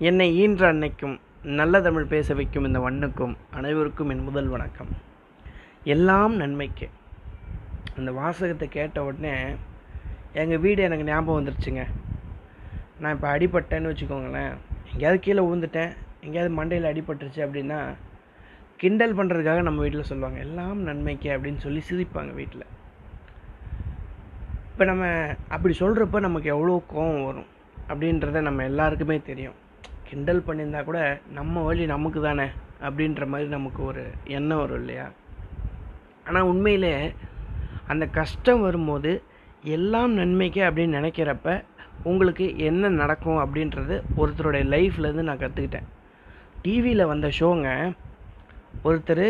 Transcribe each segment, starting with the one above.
என்னை ஈன்ற அன்னைக்கும் நல்ல தமிழ் பேச வைக்கும் இந்த வண்ணுக்கும் அனைவருக்கும் என் முதல் வணக்கம். எல்லாம் நன்மைக்கு. அந்த வாசகத்தை கேட்ட உடனே எங்கள் வீடு எனக்கு ஞாபகம் வந்துருச்சுங்க. நான் இப்போ அடிபட்டேன்னு வச்சுக்கோங்களேன். எங்கேயாவது கீழே விழுந்துட்டேன். எங்கேயாவது மண்டையில் அடிபட்டுருச்சு அப்படின்னா கிண்டல் பண்ணுறதுக்காக நம்ம வீட்டில் சொல்லுவாங்க. எல்லாம் நன்மைக்கு அப்படின்னு சொல்லி சிரிப்பாங்க வீட்டில். இப்போ நம்ம அப்படி சொல்கிறப்ப நமக்கு எவ்வளோ கோவம் வரும் அப்படின்றத நம்ம எல்லாருக்குமே தெரியும். கிண்டல் பண்ணியிருந்தா கூட நம்ம வழி நமக்கு தானே அப்படின்ற மாதிரி நமக்கு ஒரு எண்ணம் வரும் இல்லையா? ஆனால் உண்மையிலே அந்த கஷ்டம் வரும்போது எல்லாம் நன்மைக்கு அப்படின்னு நினைக்கிறப்ப உங்களுக்கு என்ன நடக்கும் அப்படின்றது ஒருத்தருடைய லைஃப்லேருந்து நான் கற்றுக்கிட்டேன் டிவியில் வந்த ஷோங்க ஒருத்தர்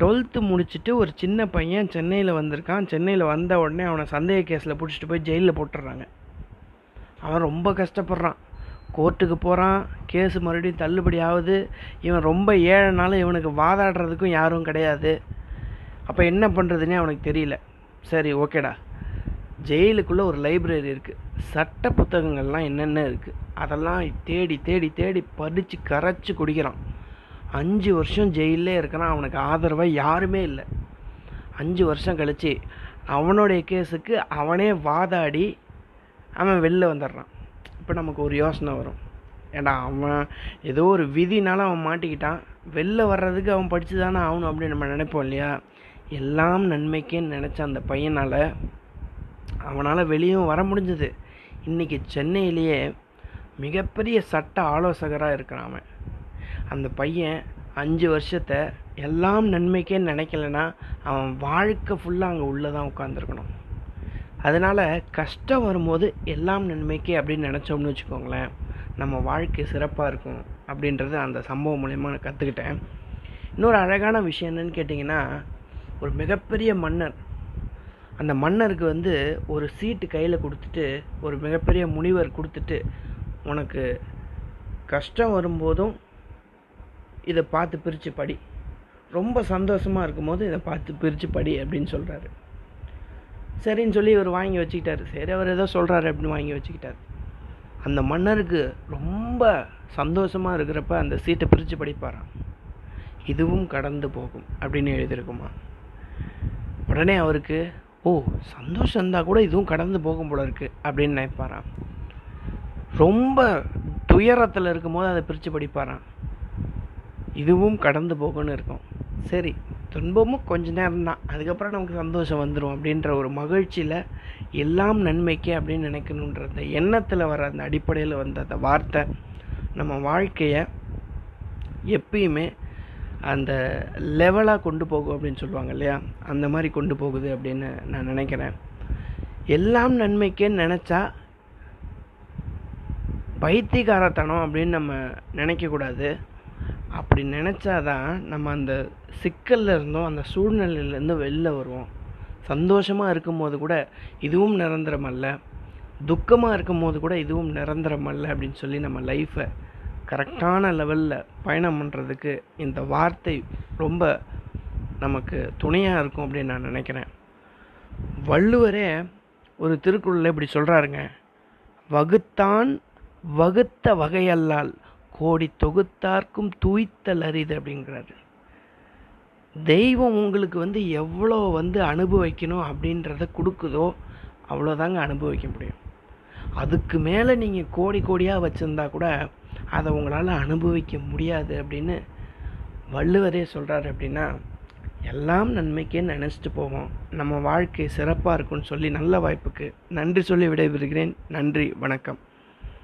டுவெல்த்து முடிச்சுட்டு ஒரு சின்ன பையன் சென்னையில் வந்திருக்கான். சென்னையில் வந்த உடனே அவனை சந்தேக கேஸில் பிடிச்சிட்டு போய் ஜெயிலில் போட்டுடுறாங்க. அவன் ரொம்ப கஷ்டப்படுறான். கோர்ட்டுக்கு போகிறான் கேஸு மறுபடியும் தள்ளுபடி ஆகுது. இவன் ரொம்ப ஏழைனாலும் இவனுக்கு வாதாடுறதுக்கும் யாரும் கிடையாது. அப்போ என்ன பண்ணுறதுனே அவனுக்கு தெரியல. சரி ஓகேடா ஜெயிலுக்குள்ளே ஒரு லைப்ரரி இருக்குது சட்ட புத்தகங்கள்லாம் என்னென்ன இருக்குது அதெல்லாம் தேடி தேடி தேடி படித்து கரைச்சி குடிக்கிறான். அஞ்சு வருஷம் ஜெயிலே இருக்கிறான். அவனுக்கு ஆதரவாக யாருமே இல்லை. அஞ்சு வருஷம் கழித்து அவனுடைய கேஸுக்கு அவனே வாதாடி அவன் வெளில வந்துடுறான். இப்போ நமக்கு ஒரு யோசனை வரும். ஏண்டா அவன் ஏதோ ஒரு விதினால அவன் மாட்டிக்கிட்டான். வெளில வர்றதுக்கு அவன் படித்து தானே ஆகணும் அப்படின்னு நம்ம நினைப்போம் இல்லையா? எல்லாம் நன்மைக்குன்னு நினச்ச அந்த பையனால் அவனால் வெளியும் வர முடிஞ்சது. இன்றைக்கி சென்னையிலேயே மிகப்பெரிய சட்ட ஆலோசகராக இருக்கிறான் அவன். அந்த பையன் அஞ்சு வருஷத்தை எல்லாம் நன்மைக்கே நினைக்கலன்னா அவன் வாழ்க்கை ஃபுல்லாக அங்கே உள்ளே தான் உட்காந்துருக்கணும் அதனால் கஷ்டம் வரும்போது எல்லாம் நன்மைக்கு அப்படின்னு நினச்சோம்னு வச்சுக்கோங்களேன். நம்ம வாழ்க்கை சிறப்பாக இருக்கும் அப்படின்றது அந்த சம்பவம் மூலயமா நான் கற்றுக்கிட்டேன் இன்னொரு அழகான விஷயம் என்னன்னு கேட்டிங்கன்னா ஒரு மிகப்பெரிய மன்னர் அந்த மன்னருக்கு வந்து ஒரு சீட்டு கையில் கொடுத்துட்டு ஒரு மிகப்பெரிய முனிவர் கொடுத்துட்டு உனக்கு கஷ்டம் வரும்போதும் இதை பார்த்து பிரித்து படி. ரொம்ப சந்தோஷமாக இருக்கும்போது இதை பார்த்து பிரித்து படி அப்படின்னு சொல்கிறாரு சரின்னு சொல்லி இவர் வாங்கி வச்சுக்கிட்டார். சரி அவர் ஏதோ சொல்கிறாரு அப்படின்னு வாங்கி வச்சுக்கிட்டார். அந்த மன்னருக்கு ரொம்ப சந்தோஷமாக இருக்கிறப்ப அந்த சீட்டை பிரித்து படிப்பாராம். இதுவும் கடந்து போகும் அப்படின்னு எழுதியிருக்குமா? உடனே அவருக்கு ஓ சந்தோஷம் இருந்தால் கூட இதுவும் கடந்து போகும் போல இருக்குது அப்படின்னு நினைப்பாராம். ரொம்ப துயரத்தில் இருக்கும்போது அதை பிரித்து படிப்பாராம். இதுவும் கடந்து போகும்னு இருக்கும். சரி துன்பமும் கொஞ்ச நேரம் தான் அதுக்கப்புறம் நமக்கு சந்தோஷம் வந்துடும் அப்படின்ற ஒரு மகிழ்ச்சியில் எல்லாம் நன்மைக்கு அப்படின்னு நினைக்கணுன்ற அந்த எண்ணத்தில் வர அந்த அடிப்படையில் வந்த அந்த வார்த்தை நம்ம வாழ்க்கையை எப்பயுமே அந்த லெவலாக கொண்டு போகும் அப்படின்னு சொல்லுவாங்க இல்லையா? அந்த மாதிரி கொண்டு போகுது அப்படின்னு நான் நினைக்கிறேன். எல்லாம் நன்மைக்கேன்னு நினச்சா பைத்தியகாரத்தனம் அப்படின்னு நம்ம நினைக்கக்கூடாது. அப்படி நினச்சாதான் நம்ம அந்த சிக்கல்ல இருந்தோம் அந்த சூழ்நிலையிலேருந்து வெளில வருவோம். சந்தோஷமாக இருக்கும்போது கூட இதுவும் நிரந்தரம் அல்ல. துக்கமாக இருக்கும்போது கூட இதுவும் நிரந்தரம் அல்ல அப்படின்னு சொல்லி நம்ம லைஃப்பை கரெக்டான லெவலில் பயணம் பண்ணுறதுக்கு இந்த வார்த்தை ரொம்ப நமக்கு துணையாக இருக்கும் அப்படின்னு நான் நினைக்கிறேன். வள்ளுவரே ஒரு திருக்குறளில் இப்படி சொல்கிறாருங்க வகுத்தான் வகுத்த வகையல்லால் கோடி தொகுத்தார்க்கும் தூய்த்தல் அரிது அப்படிங்கிறாரு. தெய்வம் உங்களுக்கு வந்து எவ்வளோ வந்து அனுபவிக்கணும் அப்படின்றத கொடுக்குதோ அவ்வளோதாங்க அனுபவிக்க முடியும். அதுக்கு மேலே நீங்கள் கோடி கோடியாக வச்சுருந்தா கூட அதை உங்களால் அனுபவிக்க முடியாது அப்படின்னு வள்ளுவரே சொல்கிறாரு அப்படின்னா எல்லாம் நன்மைக்கே நினச்சிட்டு போவோம். நம்ம வாழ்க்கை சிறப்பாக இருக்கும்னு சொல்லி நல்ல வாய்ப்புக்கு நன்றி சொல்லி விடைபெறுகிறேன். நன்றி வணக்கம்.